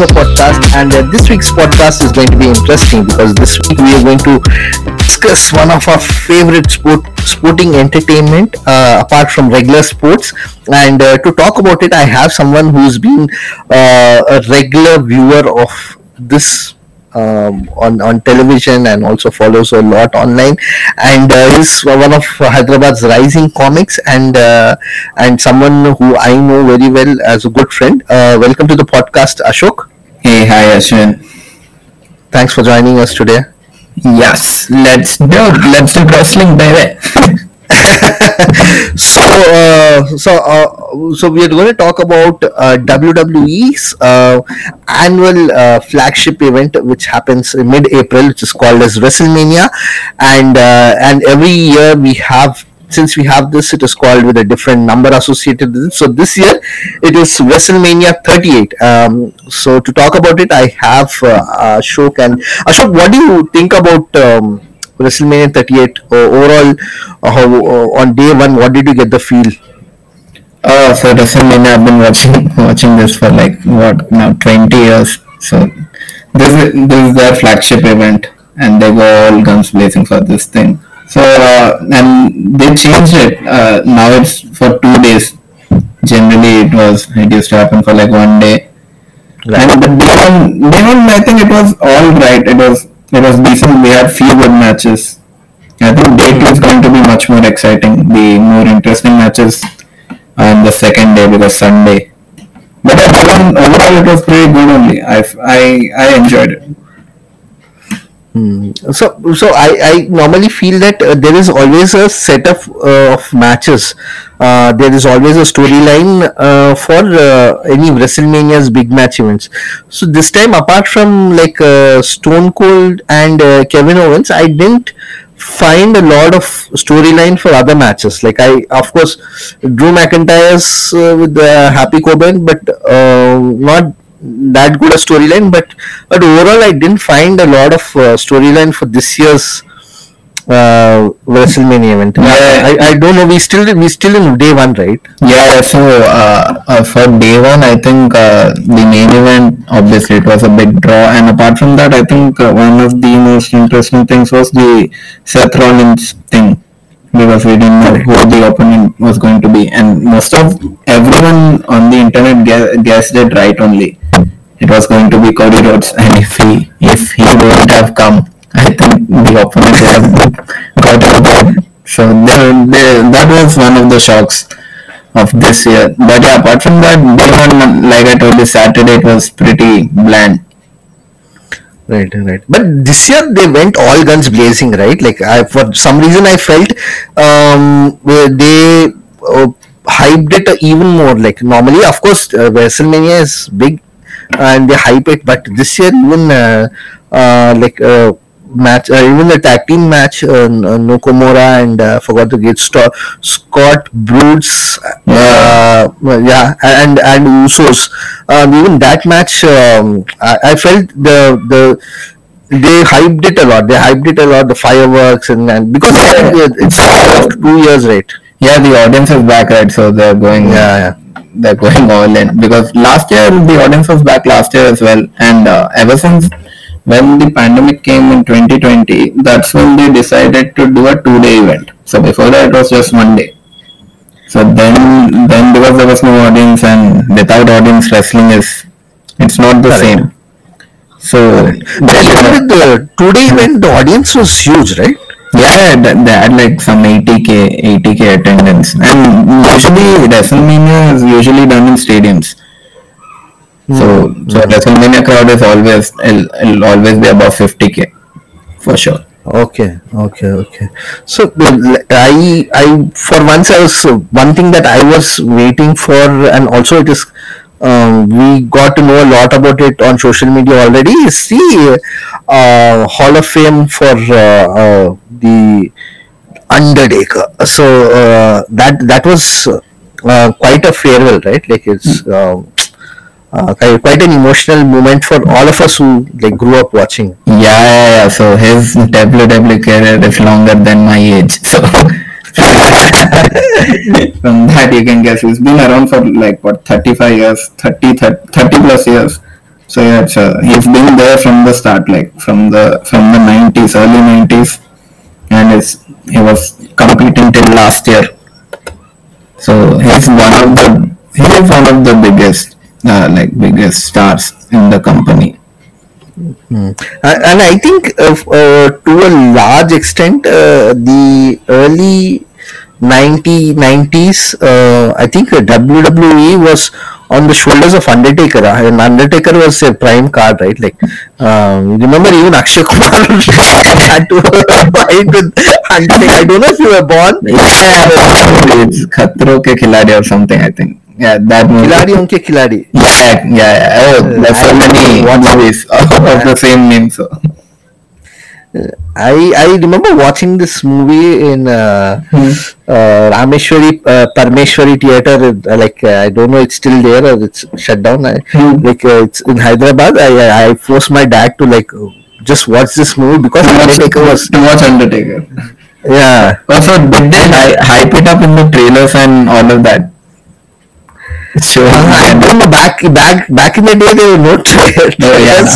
Closer podcast, and uh, this week's podcast is going to be interesting because this week we are going to discuss one of our favorite sport, sporting entertainment uh, apart from regular sports. And uh, to talk about it, I have someone who's been uh, a regular viewer of this um, on on television and also follows a lot online and uh, he's one of Hyderabad's rising comics and uh, and someone who I know very well as a good friend. Uh, welcome to the podcast, Ashok. Hey, hi Ashwin. Thanks for joining us today. Yes, let's do let's do wrestling, baby. so uh, so uh, so we are going to talk about uh, WWE's uh, annual uh, flagship event which happens in mid-April which is called as WrestleMania. And uh, and every year we have since we have this it is called with a different number associated with it. So this year it is WrestleMania 38 um, so to talk about it I have Ashok and Ashok what do you think about um, WrestleMania 38 uh, overall uh, how, uh, on day one what did you get the feel Oh, so WrestleMania, I've been watching watching this for like what now twenty years. So this is this is their flagship event, and they go all guns blazing for this thing. So uh, and they changed it. Uh, now it's for two days. Generally, it was it used to happen for like one day. And the day one, day one, I think it was all right. It was it was decent. We had few good matches. I think day two is going to be much more exciting. The more interesting matches on the second day because Sunday. But overall, overall it was pretty good only. I, I, I enjoyed it. Hmm. So, so I, I normally feel that uh, there is always a set of, uh, of matches. Uh, there is always a storyline uh, for uh, any WrestleMania's big match events. So this time, apart from like uh, Stone Cold and Kevin Owens, I didn't find a lot of storyline for other matches. Like I, of course, Drew McIntyre's with the Happy Corbin, but not that good a storyline. But but overall, I didn't find a lot of uh, storyline for this year's uh, WrestleMania event. Yeah. I, I don't know. We still we still in day one, right? Yeah, so uh, uh, for day one, I think uh, the main event, obviously, it was a big draw. And apart from that, I think uh, one of the most interesting things was the Seth Rollins thing. Because we didn't know who the opponent was going to be, and most of everyone on the internet guessed it right only. It was going to be Cody Rhodes, and if he if he wouldn't have come, I think the opponent would have got out. So there, there, that was one of the shocks of this year. But yeah, apart from that, day one, like I told you, Saturday it was pretty bland. Right, right. But this year they went all guns blazing, right? Like I, for some reason, I felt um, they uh, hyped it even more. Like normally, of course, uh, WrestleMania is big and they hype it, but this year even uh, uh, like uh, match, uh, even the tag team match, uh, N- and uh, forgot the gate Scott Scott Broods, uh, yeah, and and Usos. Um, even that match, um, I, I felt the the they hyped it a lot. They hyped it a lot. The fireworks and, and because it's two years, right? Yeah, the audience is back, right? So they're going, Yeah, yeah. they're going all in because last year the audience was back last year as well, and uh, ever since when the pandemic came in 2020, that's when they decided to do a two-day event. So before that, it was just one day. So then, then because there was no audience and without audience, wrestling is it's not the same. So with the two-day event, the audience was huge, right? Yeah, th- they had like some 80k, 80k attendance, and usually WrestleMania is usually done in stadiums. So, so WrestleMania crowd is always it'll, it'll always be above 50k, for sure. Okay, okay, okay. So I, I for once I was one thing that I was waiting for, and also it is. Um, we got to know a lot about it on social media already. Is the uh, Hall of Fame for uh, uh, the Undertaker. So uh, that that was uh, quite a farewell, right? Like it's um, uh, quite an emotional moment for all of us who like grew up watching. Yeah, yeah, yeah. So his WWE career is longer than my age. So from that you can guess he's been around for like what 35 years, 30, 30, 30 plus years. So yeah, uh, he's been there from the start, like from the from the nineties, early nineties, and it's, he was competing till last year. So he's one of the he is one of the biggest uh, like biggest stars in the company. Uh, and I think uh, uh, to a large extent, uh, the early 90, 90s, uh, I think WWE was on the shoulders of Undertaker. uh, And Undertaker was a prime card, right? Like, um, remember even Akshay Kumar had to fight with Undertaker. I don't know if you were born. Yeah, it's Khatro ke Khiladi or something. I think. Yeah, that. Khiladiyon Ka Khiladi. Yeah, yeah, yeah. Oh, there's so many movies of the same name. So I I remember watching this movie in uh, uh, Rameshwari uh, Parmeshwari Theatre. uh, Like uh, I don't know, it's still there or it's shut down. I, Hmm. Like uh, it's in Hyderabad. I I forced my dad to like just watch this movie because Undertaker was to watch Undertaker. yeah. Also, did they hy- hype it up in the trailers and all of that? So I remember back back back in the day there were no trailers. Oh, yeah.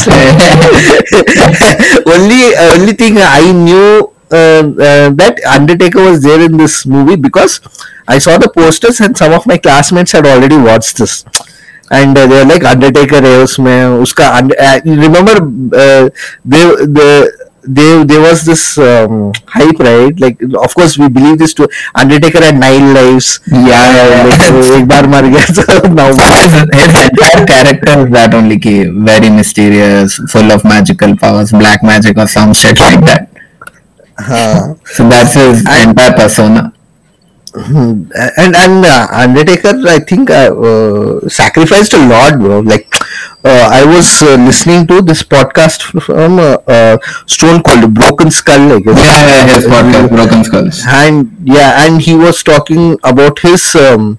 only only thing I knew uh, uh, that Undertaker was there in this movie because I saw the posters and some of my classmates had already watched this. And uh, they were like Undertaker है उसमें उसका uh, remember uh, they the there there was this um, hype right like of course we believe this to Undertaker had nine lives Yeah, yeah, yeah. like, एक बार मर गया so now his, his entire character is that only ki very mysterious, full of magical powers, black magic or some shit like that. हाँ So that's his entire persona. Hmm. and and uh, Undertaker, I think, uh, uh, sacrificed a lot, bro. Like, uh, I was uh, listening to this podcast from uh, uh, Stone Cold, Broken Skull, like, Yeah, yeah, his podcast, Broken Skulls. and yeah, and he was talking about his um,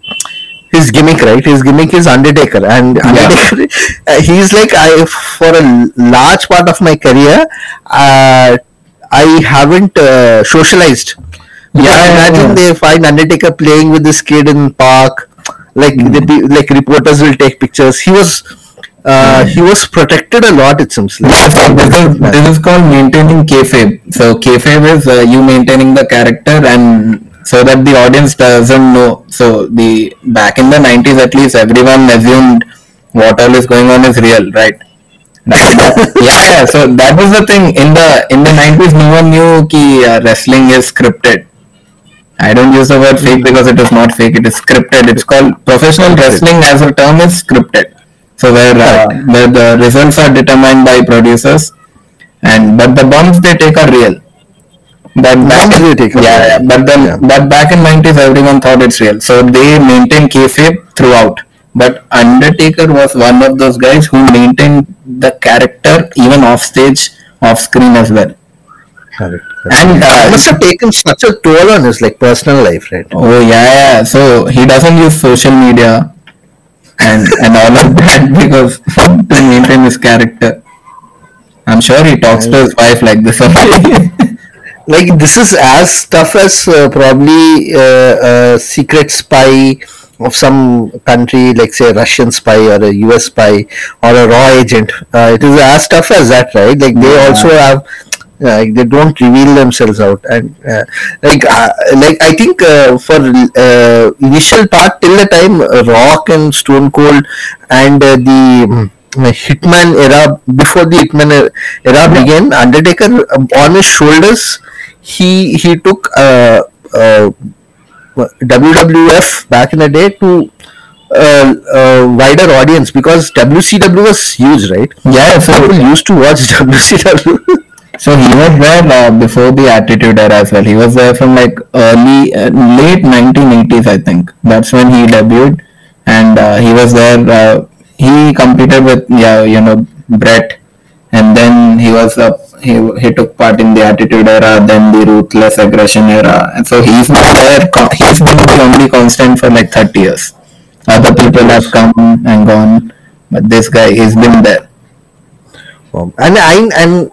his gimmick, right? His gimmick is Undertaker, and Undertaker, uh, he's like, I for a large part of my career, uh, I haven't uh, socialized. Yeah, Yeah, yeah, imagine yeah. they find Undertaker playing with this kid in park, like the pe- like reporters will take pictures. He was. Uh, he was protected a lot. It seems like. This is, this is called maintaining kayfabe. So kayfabe is uh, you maintaining the character and so that the audience doesn't know. So the back in the 90s at least everyone assumed what all is going on is real, right? Yeah, yeah. So that was the thing in the in the 90s. No one knew ki uh, wrestling is scripted. I don't use the word fake because it is not fake. It is scripted. It's called professional wrestling as a term is scripted. So where uh, where the results are determined by producers, and but the bumps they take are real. But back in, they take yeah, yeah, but then Yeah. but back in nineties everyone thought it's real. So they maintain kayfabe throughout. But Undertaker was one of those guys who maintained the character even off stage, off screen as well. Correct. And uh, must have taken such a toll on his like personal life, right? Oh yeah, yeah. So he doesn't use social media and and all of that because to maintain his character. I'm sure he talks to his wife like this like this is as tough as uh, probably uh, a secret spy of some country like say a russian spy or a us spy or a raw agent uh, it is as tough as that right like they Yeah. also have like they don't reveal themselves out and uh, like uh, like i think uh, for uh, initial part till the time uh, rock and stone cold and uh, the mm, hitman era before the hitman era era began undertaker on his shoulders he he took uh, uh, WWF back in the day to uh, uh, wider audience because WCW was huge, right? yeah, People used to watch WCW. So he was there uh, before the Attitude Era as well. He was there from like early, uh, late 1980s, I think. That's when he debuted, and uh, he was there. Uh, he competed with yeah, you know, Brett, and then he was uh, he he took part in the Attitude Era, then the Ruthless Aggression Era, and so he's been there. He's been the only constant for like 30 years. Other people have come and gone, but this guy, he's been there. And I and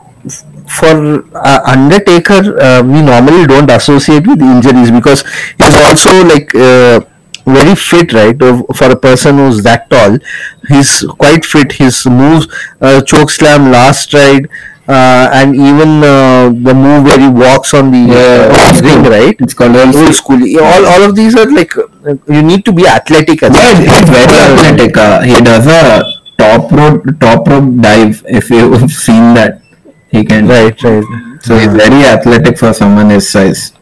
for uh, Undertaker, uh, we normally don't associate with injuries because he's also like uh, very fit, right? of- For a person who's that tall, he's quite fit. His moves, uh, choke slam, Last Ride, uh, and even uh, the move where he walks on the Yeah, uh, ring, right? It's called old school. All, all of these are like you need to be athletic. As Yeah, he's very athletic. Uh, he does a top rope top rope dive. If you've seen that, he can. Right, right. So he's very athletic for someone his size.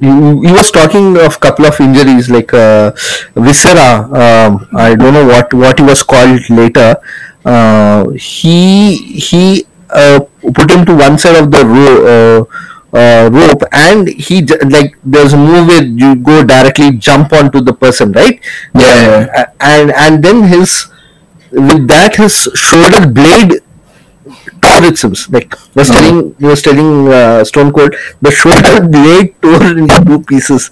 he, he was talking of couple of injuries like uh, Viscera. Um, I don't know what what he was called later. Uh, he he uh, put him to one side of the ro- uh, uh, rope, and he j- like there's a move where you go directly jump onto the person, right? Yeah, yeah. And and then his with that his shoulder blade its. Like was Mhm. telling he was telling uh, Stone Cold the shoulder blade tore into two pieces,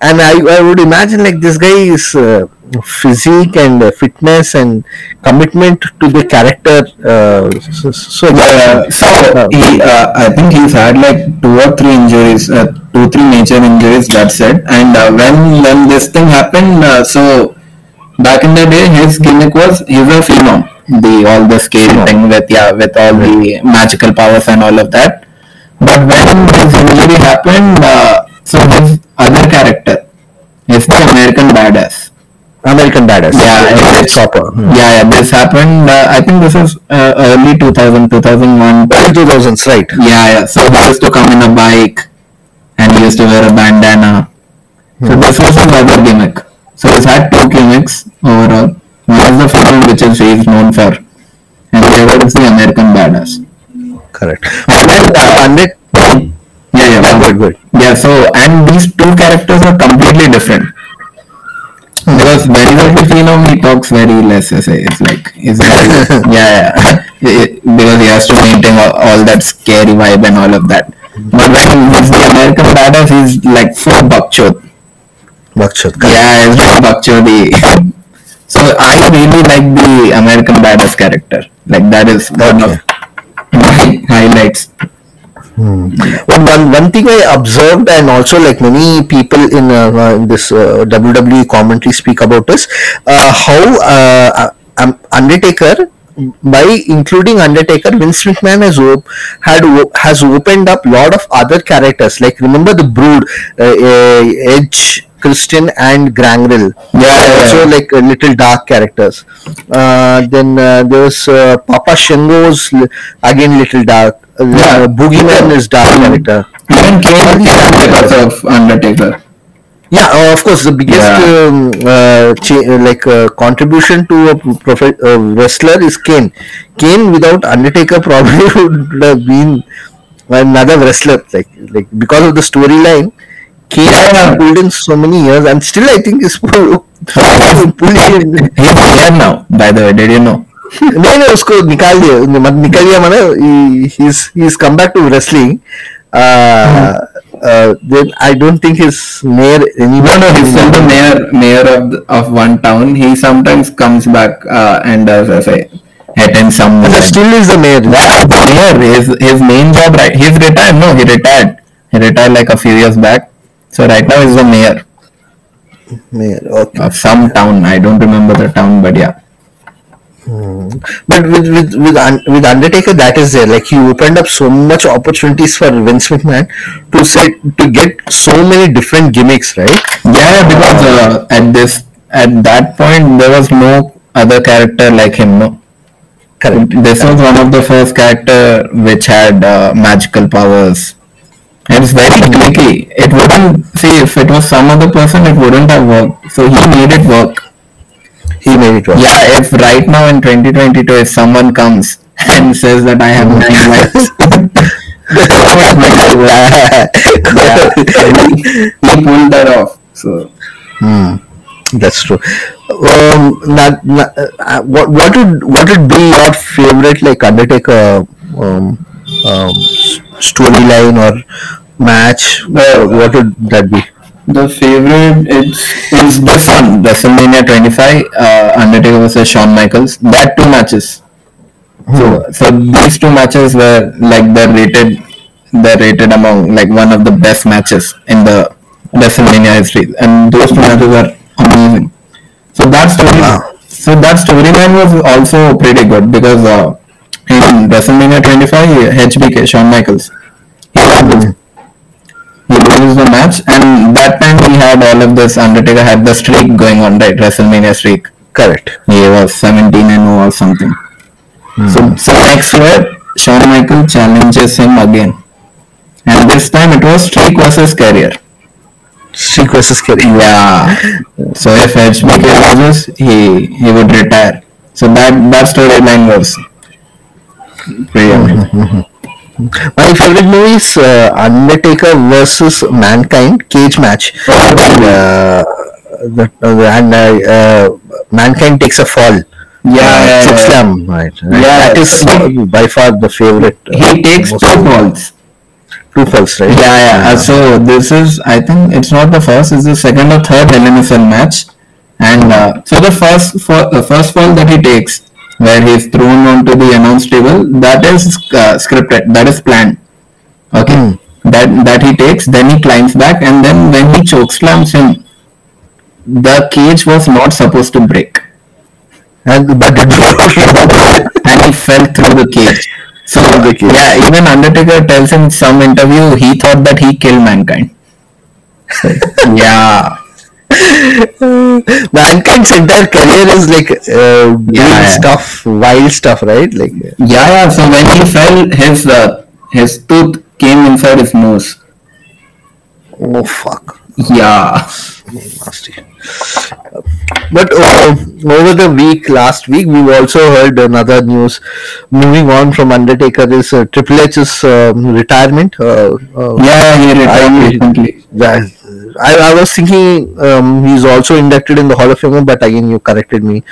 and I, I would imagine like this guy is uh, physique and uh, fitness and commitment to the character. Uh, so, so Uh, so he, uh, I think he's had like two or three injuries, uh, two three major injuries. That's it. And uh, when when this thing happened, uh, so back in the day, his gimmick was he's a phenom. The all the scale thing with yeah with all the magical powers and all of that. But when this injury happened, uh, so his other character is the American Badass. American Badass. Yeah, it's- Chopper. Hmm. Yeah, yeah, this happened. Uh, I think this is uh, early 2000, 2001. Early 2000s, right? Yeah, yeah. So he used to come in a bike and he used to wear a bandana. So this was his other gimmick. So he's had two gimmicks overall. One the phenom which is he's known for, and the other is the American Badass. Correct. And Yeah, yeah. Good, good. Yeah, so and these two characters are completely different. Because when he's a phenom, he talks very less. It's like he's very, yeah, yeah. It- because he has to maintain all, all that scary vibe and all of that. But when he's the American badass, he's like full buckshot. Buckshot. Yeah, he's very buckshotty. so I really like the American badass character. Like that is one of my highlights. One, one, one thing I observed, and also like many people in, uh, uh, in this uh, WWE commentary speak about is uh, how uh, um, Undertaker, by including Undertaker, Vince McMahon has op- had op- has opened up lot of other characters. Like remember the Brood, uh, uh, Edge, Christian, and Gangrel. Yeah, yeah, also yeah. like uh, little dark characters. Uh, then uh, there was uh, Papa Shango's li- again little dark. Uh, Yeah. Boogeyman is dark character. Even Kane is because of Undertaker. Yeah, uh, of course, the biggest um, uh, cha- uh, like uh, contribution to a prof- uh, wrestler is Kane. Kane without Undertaker probably would have been another wrestler. Like like because of the storyline, Kane Yeah. has pulled in so many years, and still I think is pull- pulling in. He's here now, by the way. Did you know? नहीं नहीं उसको निकाल दिया मत निकाल दिया मैंने he's he's come back to wrestling uh, uh, then I don't think he's mayor anymore No, no, he's still the mayor, mayor of the, of one town. He sometimes comes back uh, and does as a attend some. But still is the mayor Yeah, mayor. His his main job, right? He's retired. No, he retired. He retired like a few years back. So right now he's the mayor mayor okay of some town. I don't remember the town, but yeah. Hmm. but with with with, Un- with Undertaker that is there like he opened up so much opportunities for Vince McMahon to say to get so many different gimmicks right Yeah, because uh, at this at that point there was no other character like him. No. correct This was one of the first character which had uh, magical powers. And it's very clicky. It wouldn't see if it was some other person, it wouldn't have worked. So he made it work. he made it work Yeah, if right now in 2022, if someone comes and says that I have nine lives, that would make it work. Yeah, he pulled that off. So Hmm, that's true. Um, na- na- uh, what what would what would be your favorite like Undertaker um, um, storyline or match? Uh, what would that be? The favorite it's is the one, WrestleMania 25, uh, Undertaker versus Shawn Michaels. That two matches. So so these two matches were like the rated the rated among like one of the best matches in the WrestleMania history. And those two matches are amazing. So that story, Wow. so that storyline was also pretty good because uh, in WrestleMania 25, HBK Shawn Michaels, he loses. He loses the match, and that time he had all of this. Undertaker had the streak going on, right? WrestleMania streak. Correct. He was 17 and 0 or something. Hmm. So, so next year, Shawn Michaels challenges him again, and this time it was streak versus career. Streak versus Kerry. Yeah. So if HBK loses, he he would retire. So that that storyline was My favorite movie is uh, Undertaker versus Mankind cage match. Uh, the, uh, and uh, uh, Mankind takes a fall. Yeah, uh, yeah, slam, right? right. Yeah, that is uh, by far the favorite. uh, He takes two falls. two falls, right? Yeah, yeah. Uh, so this is, I think, it's not the first. It's the second or third Hell in a Cell match. And uh, so the first the first fall that he takes, where he is thrown onto the announce table, that is uh, scripted. That is planned. Okay. That that he takes, then he climbs back, and then when he choke slams him, the cage was not supposed to break, And but it and he fell through the cage. So the cage. yeah, even Undertaker tells in some interview he thought that he killed mankind. So, yeah. Mankind's entire career is like uh, doing Yeah. stuff, wild stuff, right? Like Yeah, yeah. So when he fell, his uh, his tooth came inside his nose. oh fuck, Yeah. nasty. But uh, over the week, last week, we've also heard another news. Moving on from Undertaker is uh, Triple H's um, retirement. Uh, uh, Yeah, he retired recently. that- I, I was thinking um, he's also inducted in the Hall of Fame, but again you corrected me.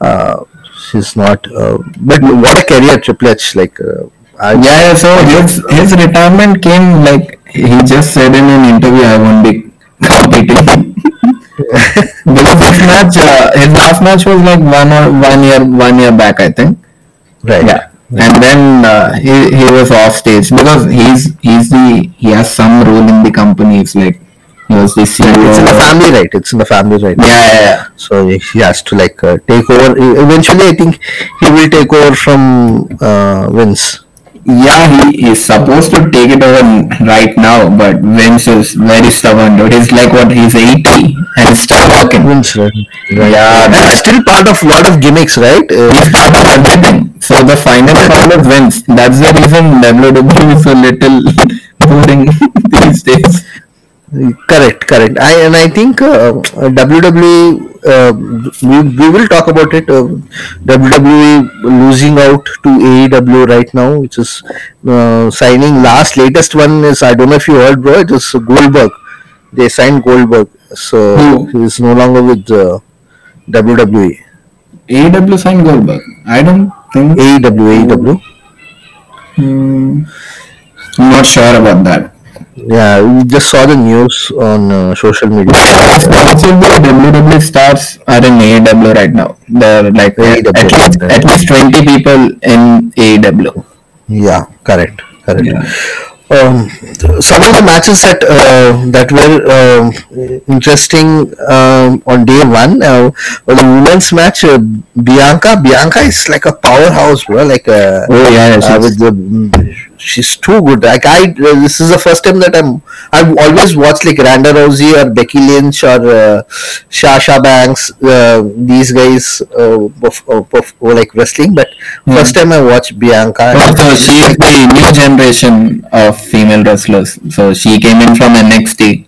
Uh, he's not. Uh, but what a career, Triple H! Like, uh, I, Yeah, yeah. So his his retirement came like he just said in an interview, "I won't be competing." because this match, uh, his last match was like one or one year, one year back, I think. right. Yeah. And then uh, he he was off stage because he's he's the he has some role in the company. It's like he was the CEO. It's in the family, right? It's in the family, right? Yeah, yeah, yeah. So he he has to like uh, take over. Eventually, I think he will take over from uh, Vince. Yeah, he is supposed to take it over right now, but Vince is very stubborn, dude. He's like what? He's 80 and he's still working. Vince, right? Yeah, And still part of lot of gimmicks, right? Uh, He's part of everything. So the final call is Vince. That's the reason WWE is a little boring these days. Correct, correct. I and I think uh, WWE. Uh, we, we will talk about it. Uh, WWE losing out to AEW right now, which is uh, signing. Last latest one is I don't know if you heard, bro. It is Goldberg. They signed Goldberg, so Who? he is no longer with uh, WWE. AEW signed Goldberg. I don't think. AEW, AEW. Hmm, I'm not sure about that. Yeah, we just saw the news on uh, social media. The WWE stars are in AEW right now. They're like AEW, at least at least 20 people in AEW. Yeah, correct, correct. Yeah. Um, some of the matches that uh, that were um, interesting um, on day one uh, was the women's match. Uh, Bianca, Bianca is like a powerhouse, bro. Like uh, Oh yeah, uh, with the, she's too good. Like I, uh, this is the first time that I'm. I've always watched like Ronda Rousey or Becky Lynch or uh, Sasha Banks. Uh, these guys uh, uh, perf- were like wrestling, but first time I watched Bianca. Oh, so she is the new generation of female wrestlers. So she came in from NXT,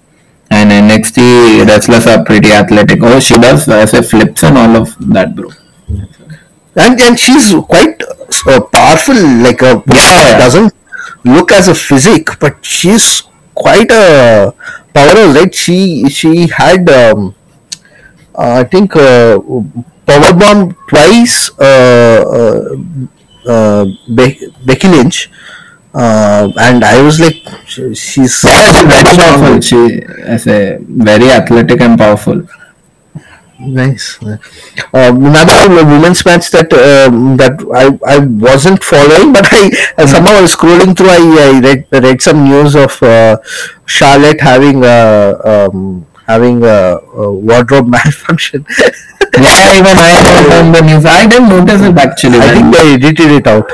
and NXT wrestlers are pretty athletic. Oh, she does uh, say flips and all of that, bro. and and she's quite uh, powerful like a Yeah, yeah. doesn't look as a physique but she's quite a powerhouse right she she had um, uh, i think uh, power bomb twice uh, uh, uh, Be- becky lynch uh, and i was like she's very powerful. She is a very athletic and powerful. Nice. Another women's match that um, that I, I wasn't following, but I somehow I was scrolling through. I, I read read some news of uh, Charlotte having uh, um, having a, a wardrobe malfunction. Yeah, even I on the news. I didn't notice it actually. I think they edited it out.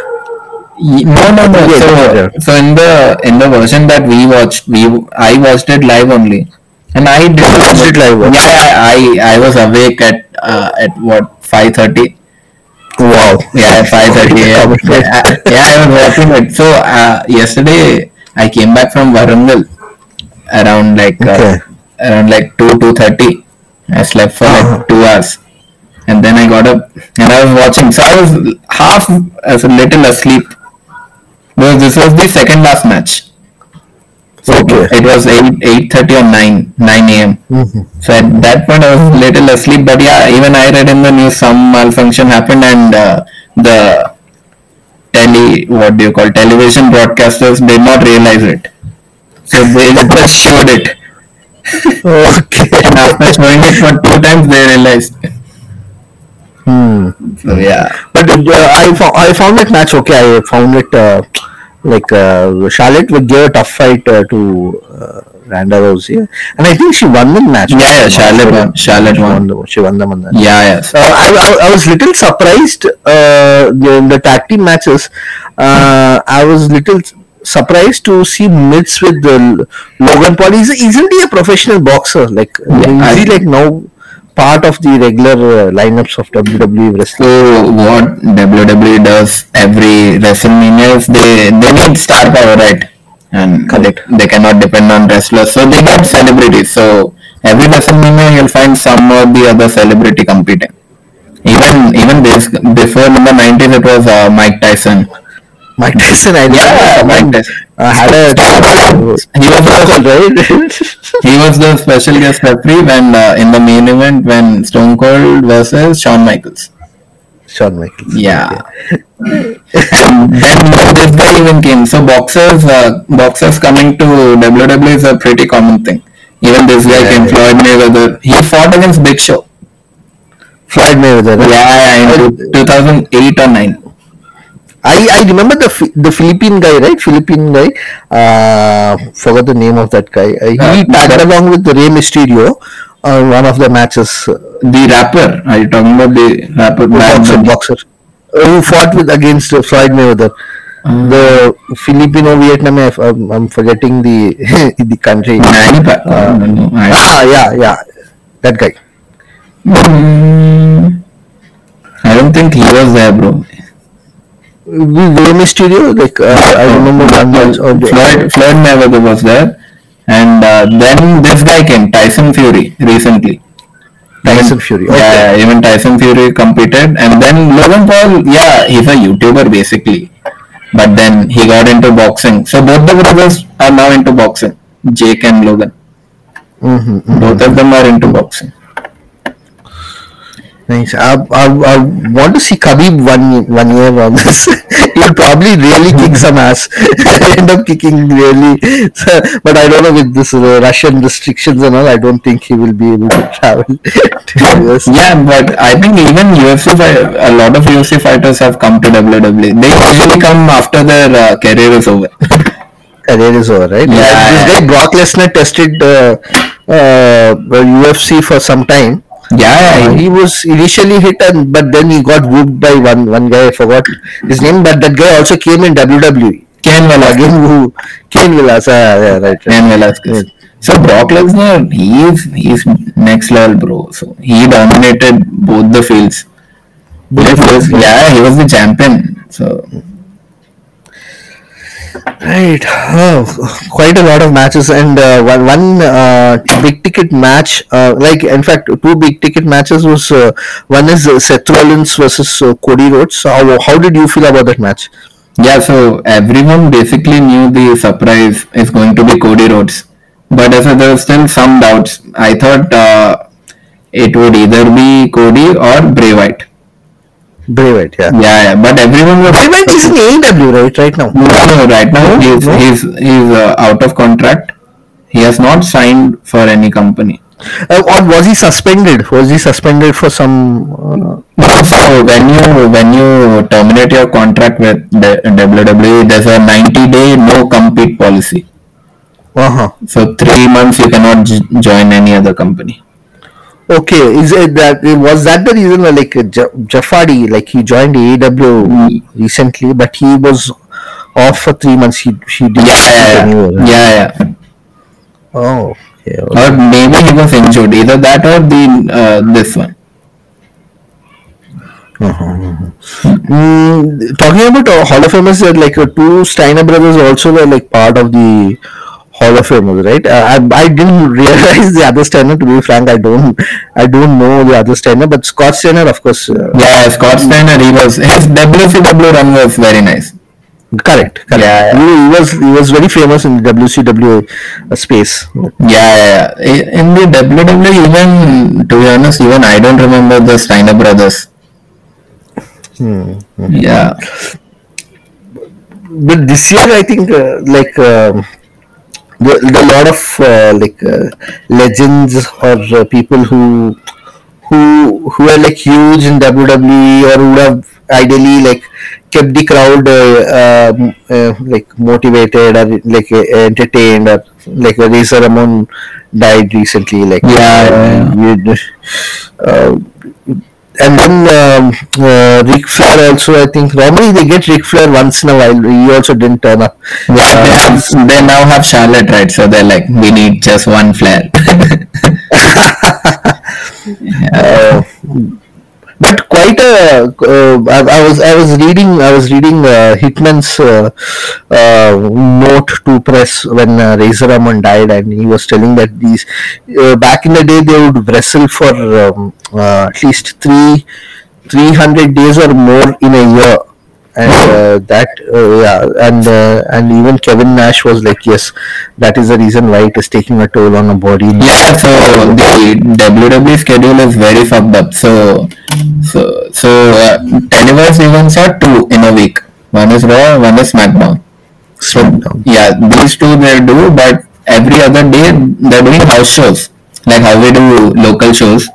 No, no, no. So, so in the in the version that we watched, we I watched it live only, and I watched it live, Yeah, yeah, I I was awake at uh, at what five thirty. Wow. Yeah, five thirty. Yeah, Commitment. yeah, I was watching it. So uh, yesterday I came back from Warangal around like Okay. uh, around like two two thirty. I slept for Uh-huh. like two hours, and then I got up and I was watching. So I was half as a little asleep. Because this was the second last match. So Okay. it was eight eight thirty or nine nine a.m. Mhm. So at that point, I was a little asleep. But yeah, even I read in the news some malfunction happened, and uh, the tele what do you call television broadcasters did not realize it. So they just showed it, Okay. and after showing it for two times, they realized. Hmm. So yeah, But uh, I found I found that match okay. I found it uh, like uh, Charlotte would give a tough fight uh, to uh, Ronda Rousey, and I think she won the match. Yeah, yeah, Charlotte won. Charlotte won. the, she won the match. yeah, yes. Uh, I, I, I was little surprised uh, in the tag team matches. Uh, I was little surprised to see Miz with the Logan Paul. Is, isn't he a professional boxer? Like, Yeah, is he like now part of the regular uh, lineups of WWE wrestling? So what WWE does every WrestleMania is they they need star power, right? And they, they cannot depend on wrestlers, so they get celebrities. So every WrestleMania you'll find some or the other celebrity competing. Even even this before in the nineties it was uh, Mike Tyson. Mike Tyson, I Yeah, Mike Tyson. uh, had a He was the, right? he was the special guest referee when uh, in the main event when Stone Cold versus Shawn Michaels. Shawn Michaels. Yeah. and then this guy even came. So boxers, uh, boxers coming to WWE is a pretty common thing. Even this guy Yeah, came, yeah. Floyd Mayweather. He fought against Big Show. Floyd Mayweather. right? Yeah, yeah, in 2008 or 9. I, I remember the the Philippine guy, right? Philippine guy. Uh, forgot the name of that guy. Uh, he Uh, tagged along with the Rey Mysterio on one of the matches. Uh, The rapper. Are you talking about the rapper? boxer, boxer. Uh, who fought with against uh, Floyd Mayweather. Uh, The Filipino Vietnamese. I'm, I'm forgetting the the country. Pacquiao. no, Ah, yeah, yeah, that guy. Hmm. I don't think he was there, bro. The Rey Mysterio, like uh, I remember one. Or Floyd, Floyd Mayweather was there, and uh, then this guy came, Tyson Fury, recently. Tyson Fury. Okay. Yeah, even Tyson Fury competed, and then Logan Paul, yeah, he's a YouTuber basically, but then he got into boxing. So both the brothers are now into boxing, Jake and Logan. Mm-hmm, Both of them are into boxing. Nice. I, I, I want to see Khabib one one year on this. He'll probably really kick some ass. End up kicking really. but I don't know with this uh, Russian restrictions and all. I don't think he will be able to travel to. Yeah, but I think even UFC, a lot of UFC fighters have come to WWE. They usually come after their uh, career is over. Career is over, right? Yeah. This guy Brock Lesnar tested uh, uh, UFC for some time. Yeah, Uh, he was initially hit, and but then he got whooped by one one guy. I forgot his name, but that guy also came in WWE. Cain Velasquez. Again, who Kane? Ah, yeah, right. right. Cain Velasquez. So Brock Lesnar, he's he's next level, bro. So he dominated both the fields. Both the fields, yeah, he was the champion. So Right. Oh, quite a lot of matches, and uh, one one uh, big ticket match. Uh, like in fact, two big ticket matches was uh, one is Seth Rollins versus uh, Cody Rhodes. How how did you feel about that match? yeah, so everyone basically knew the surprise is going to be Cody Rhodes, but as there were still some doubts. I thought uh, it would either be Cody or Bray Wyatt. Wyatt, yeah. Yeah, yeah, but everyone was Wyatt is in AEW right right now. No, no, right now No? he's No? he's he's uh, out of contract. He has not signed for any company. Uh, or was he suspended? Was he suspended for some? Uh, So when you when you terminate your contract with the WWE, there's a 90 day no compete policy. Uh-huh. So three months you cannot j- join any other company. Okay, is it that was that the reason why like Ja- Jeff Hardy like he joined AEW recently, but he was off for three months. He he didn't Yeah, yeah, yeah. yeah, yeah. Oh, okay. Or maybe he was injured. Either that or the uh, this one. Mm, talking about uh, Hall of Famers, like uh, two Steiner brothers also were like part of the Hall of Famers, right? Uh, I, I didn't realize the other Steiner. To be frank, I don't I don't know the other Steiner, but Scott Steiner, of course, uh, Yeah, Scott Steiner. He was his WCW run was very nice. correct, correct. Yeah, yeah. He, he was he was very famous in the WCW uh, space. Yeah, yeah, yeah. In the WWE, even to be honest, even I don't remember the Steiner brothers. Hmm. Yeah, But this year, I think uh, like. Um, the, the lot of uh, like uh, legends or uh, people who who who are like huge in WWE or would have ideally like kept the crowd uh, um, uh, like motivated or like uh, entertained. Or like uh, Razor Ramon died recently like Yeah, yeah, uh, and then um, uh, Ric Flair also I think normally they get Ric Flair once in a while he also didn't turn up yeah. They, have, they now have Charlotte, right? So they're like, we need just one flair. Uh, but quite a uh, I, I was I was reading I was reading uh, Hitman's uh, uh, note to press when uh, Razor Ramon died and he was telling that these back in the day they would wrestle for um, at least three 300 days or more in a year and uh, that uh, yeah and uh, and even Kevin Nash was like yes that is the reason why it is taking a toll on a body Yeah, so the WWE schedule is very fucked up. So, so, so uh, televised events are two in a week. One is Raw, one is SmackDown. So, yeah, these two they do, but every other day they're doing house shows, like how we do local shows,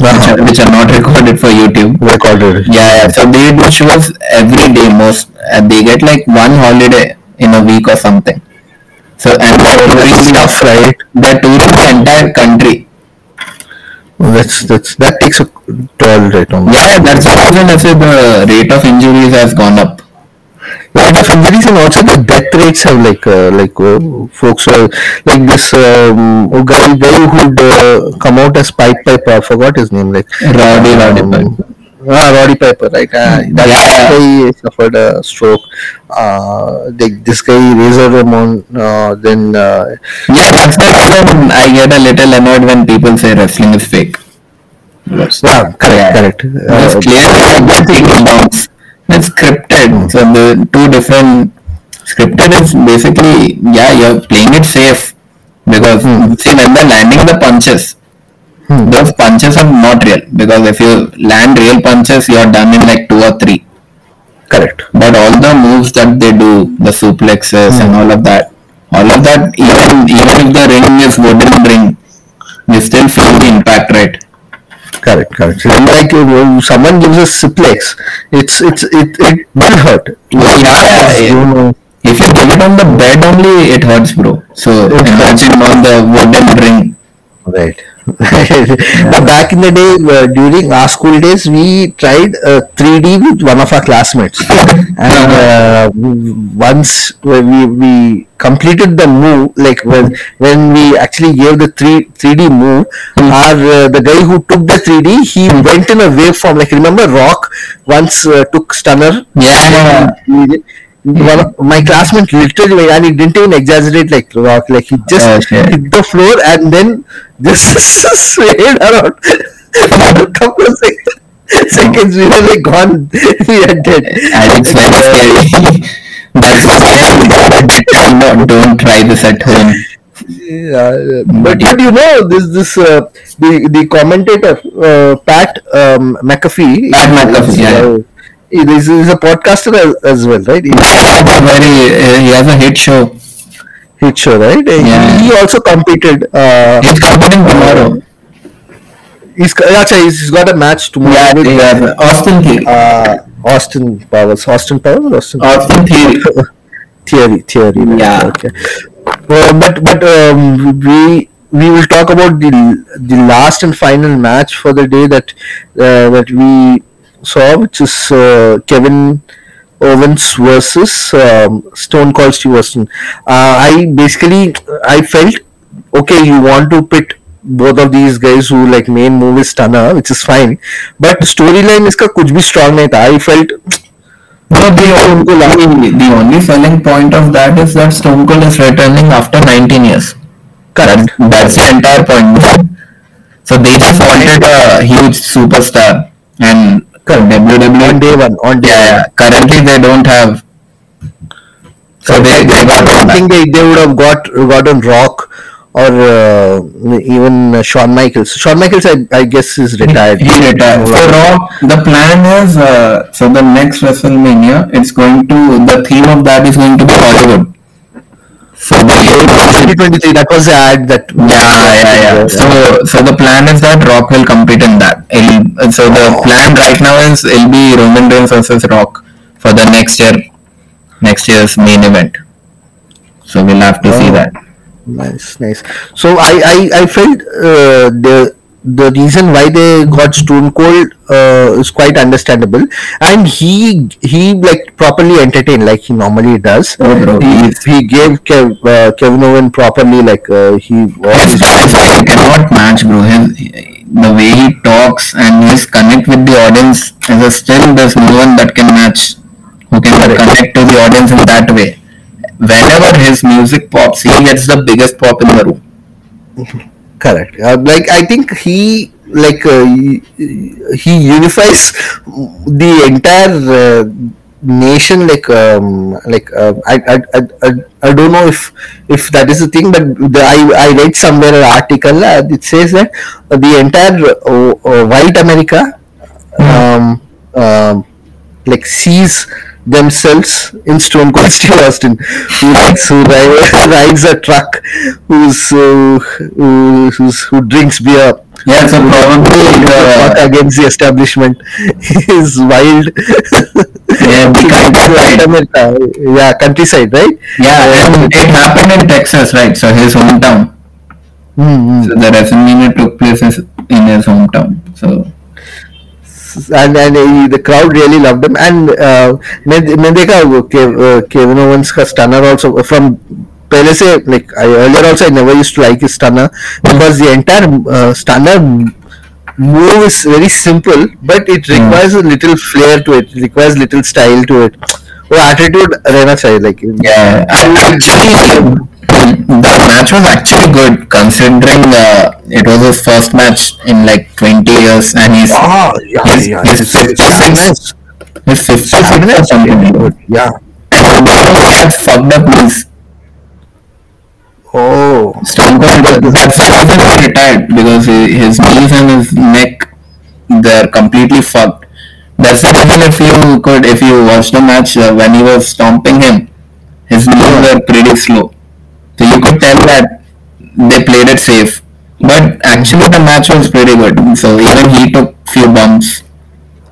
which are, which are not recorded for YouTube. recorded Yeah, yeah. So they do shows every day. Most uh, they get like one holiday in a week or something. So and they're touring tough, right? They're touring the entire country. That's that's that takes a toll right on. Yeah, that's the reason I say the rate of injuries has gone up. Rate of injuries and also the death rates have like uh, like uh, folks uh, like this um, guy guy who'd uh, come out as Pipe Piper. I forgot his name. Like Roddy Roddy um, Piper. Ah, Roddy Piper, right? Uh, that Yeah, guy suffered a stroke. Uh, the, this guy Razor Ramon. Uh, then uh, Yeah, that's the reason I get a little annoyed when people say wrestling is fake. yeah, correct, Yeah. correct. It's Uh, clearly everything It's scripted. So the two different scripted is basically yeah you're playing it safe because Hmm. see when they're landing the punches, Hmm. those punches are not real because if you land real punches you're done in like two or three. correct. But all the moves that they do, the suplexes and all of that, all of that even even if the ring is wooden ring, you still feel the impact, right? Correct, correct. Like uh, when someone gives a suplex, it's it's it it will hurt. Yeah, yeah, You know, If you get it on the bed only, it hurts, bro. So It imagine on the wooden ring. Right. But back in the day, uh, during our school days, we tried uh, 3D with one of our classmates, and uh, once when we we completed the move, like when when we actually gave the three 3D move, our uh, the guy who took the 3D, he went in a waveform. Like remember, Rock once uh, took Stunner. Yeah. Of my classmate literally and he didn't even exaggerate like rock like he just Okay. hit the floor and then just swayed around for a couple of seconds, seconds we were like gone we are dead And it's very scary. That's don't, don't try this at home. yeah, but but you know this this uh, the the commentator uh, Pat um, McAfee Pat McAfee, yeah. Uh, he is, a podcaster as, as well right he, very uh, he has a hit show. hit show right Yeah. he, also competed uh, He's competing tomorrow. He's, yeah, achha, he's he's got a match tomorrow Yeah, with have Austin Theory. uh, Austin Powers. Austin Powers Austin Austin Theory. Theory. Theory. right, Yeah. Okay. Uh, but but um, we we will talk about the the last and final match for the day that uh, that we saw, which is uh, Kevin Owens versus um, Stone Cold Steve Austin. Uh, I basically I felt okay. You want to pit both of these guys who like main move is stunner, which is fine. But storyline इसका कुछ भी strong नहीं था. I felt No, the, the, the only selling point of that is that Stone Cold is returning after 19 years. correct. That, that's the entire point. So they just wanted a huge superstar and WWE On day one, on day yeah, one. currently they don't have. So they, they got I think they, they would have got gotten Rock or uh, even Shawn Michaels. Shawn Michaels, I, I guess, is retired. He retired. So Raw, the plan is uh, so the next WrestleMania, it's going to the theme of that is going to be Hollywood. So the 2023. That was the ad that. yeah, yeah, yeah. So, so the plan is that Rock will compete in that. It'll, so the plan right now is it'll be Roman Reigns versus Rock for the next year, next year's main event. So we'll have to see Oh. that. Nice, nice. So I, I, I felt uh, the the reason why they got Stone Cold uh, is quite understandable, and he he like properly entertained like he normally does. Oh, bro, he, he gave Kev, uh, Kevin Owen properly like uh, he was. I cannot match, bro. His, the way he talks and his connect with the audience, is a still there's no one that can match who can connect to the audience in that way. Whenever his music pops, he gets the biggest pop in the room. Correct. Uh, like I think he like uh, he, unifies the entire uh, nation. Like um, like uh, I, I, I, I I don't know if if that is the thing, but the, I I read somewhere an article uh, it says that the entire uh, uh, white America um, um, like sees themselves in Stone Cold Steve Austin, who likes who ri- rides a truck, who's uh, who, who's, who drinks beer. Yeah, so probably uh, against the establishment is wild. Yeah, countryside. America. yeah, countryside, right? yeah, and it happened in Texas, right? So his hometown. Mm-hmm. So the WrestleMania took place in his hometown. So and and uh, the crowd really loved him and uh, मैंने मैंने देखा वो के- uh, Kevin Owens का stunner also from पहले से like I earlier also I never used to like his stunner because the entire uh, stunner move is very simple but it requires a little flair to it, it requires little style to it वो attitude रहना चाहिए like Yeah, and the match was actually good considering uh, it was his first match in like 20 years, and he's ah yeah His- yeah his his his his fitness or something. good yeah And had fucked up knees. oh Stone Cold, that's the reason he retired because his knees and his neck they're completely fucked. That's the reason if you could, if you watch the match uh, when he was stomping him, his knees were pretty slow. So you could tell that they played it safe. But actually the match was pretty good. So even he took few bumps.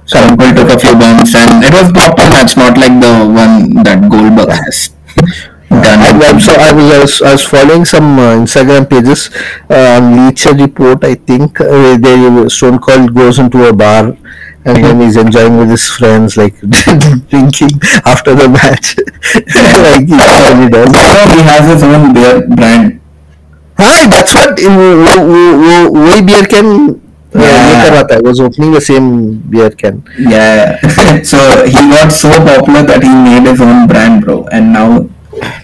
Stone Cold took a few bumps and it was proper match, not like the one that Goldberg has done. I, I, so I was, I was I was following some uh, Instagram pages uh, on Bleacher Report. I think uh, they Stone Cold goes into a bar and then he's enjoying with his friends, like drinking after the match. like he usually does. So he has his own beer brand. हाँ that's what वो वो वो- वो वही beer can uh, Yeah. ये कर रहा था. Was opening the same beer can. Yeah. so he got so popular that he made his own brand, bro, and now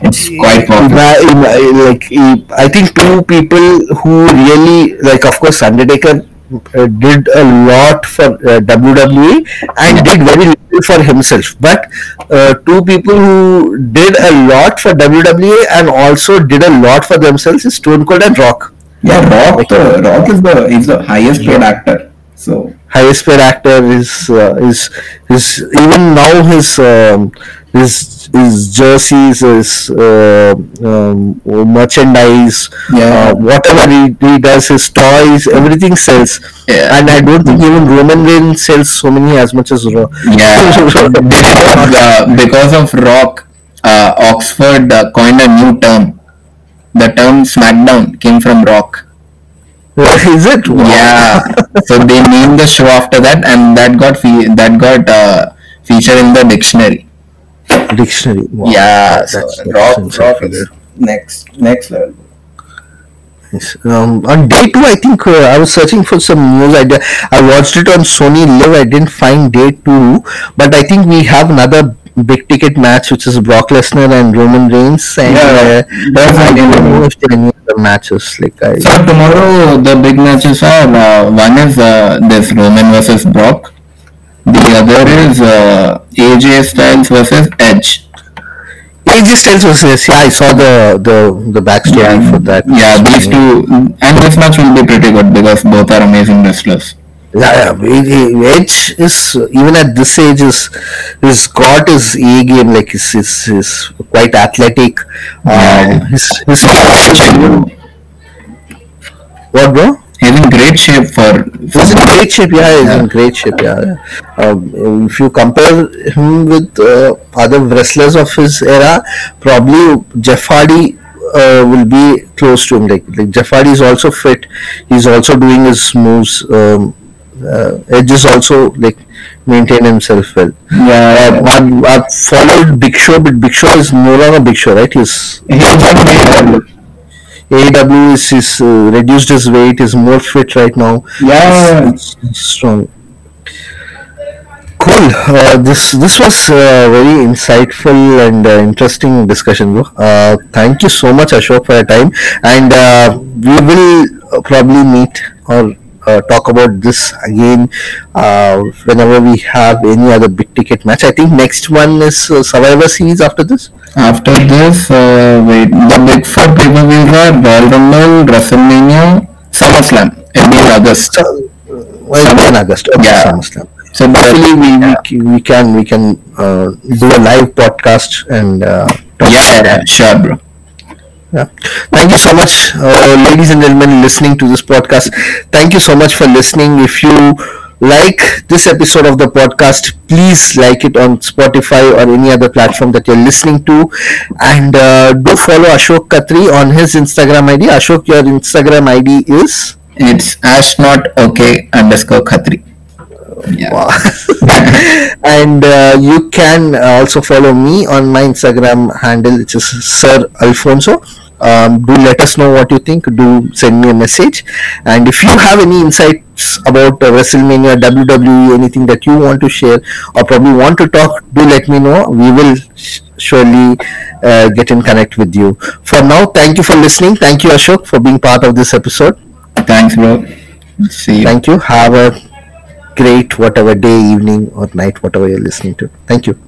it's quite popular. Ima- ima- like he- I think two people who really like of course Undertaker uh, did a lot for uh, WWE and did very little for himself but uh, two people who did a lot for WWE and also did a lot for themselves is Stone Cold and Rock Yeah, Rock. The, Rock is the he's the highest paid actor. So highest paid actor is uh, is is even now his um, his his jerseys his uh, um, merchandise Yeah. uh, whatever he, he does his toys everything sells Yeah. and I don't think even Roman Reigns sells so many as much as Raw yeah, because, uh, because of Rock, uh, Oxford uh, coined a new term. the term SmackDown came from Rock. Is it? Wow. Yeah. so they named the show after that, and that got fe- that got uh, featured in the dictionary. Dictionary. Wow. Yeah. So That's- that's Rock, insane Rock is next next level. Yes. Um, on day two, I think uh, I was searching for some news. I, di- I watched it on SonyLIV. I didn't find day two, but I think we have another big ticket match, which is Brock Lesnar and Roman Reigns. And Yeah, uh, that's I right. don't know if there are any other matches. Like I, So tomorrow the big matches are uh, one is uh, this Roman versus Brock. The other is uh, AJ Styles versus Edge. AJ Styles was yes, yeah. I saw the the the backstory for that. Yeah, these two, and this match will be pretty good because both are amazing wrestlers. Yeah. Edge is even at this age is is got his A game. Like he's, he's, he's quite athletic. Um, his his what bro? He's in great shape for. He's in great shape. Yeah, he's Yeah. in great shape. Yeah. Um, if you compare him with uh, other wrestlers of his era, probably Jeff Hardy uh, will be close to him. Like, like Jeff Hardy is also fit. He's also doing his moves. Um, uh, Edge is also like maintain himself well. Yeah, Uh, I've, I've followed Big Show, but Big Show is no longer Big Show, right? He's he's AEW. Is, is uh, reduced his weight. Is more fit right now. Yeah, It's, it's strong. Cool. Uh, this this was uh, very insightful and uh, interesting discussion, bro. Uh, thank you so much, Ashok, for your time. And uh, we will probably meet or uh, talk about this again uh, whenever we have any other big ticket match. I think next one is uh, Survivor Series after this. After this, uh, wait, the big four pay-per-views are Royal Rumble, WrestleMania, SummerSlam every August. So, well, in August. Okay, Yeah. SummerSlam. So Hopefully, we, we, we can we can uh, do a live podcast and uh, talk yeah, about yeah, sure, bro. Yeah. Thank you so much, uh, ladies and gentlemen, listening to this podcast. Thank you so much for listening. If you like this episode of the podcast, please like it on Spotify or any other platform that you're listening to, and uh, do follow Ashok Khatri on his Instagram ID. Ashok, your Instagram ID is. It's Ash not okay underscore Khatri. Yeah. Wow. and uh, you can also follow me on my Instagram handle, which is Sir Alfonso. Um, do let us know what you think. Do send me a message. And if you have any insights about uh, WrestleMania, WWE, anything that you want to share or probably want to talk, do let me know. We will sh- surely uh, get in connect with you. For now, thank you for listening. Thank you, Ashok, for being part of this episode. Thanks, bro. See you. Thank you. Have a great whatever day, evening, or night, whatever you're listening to. Thank you.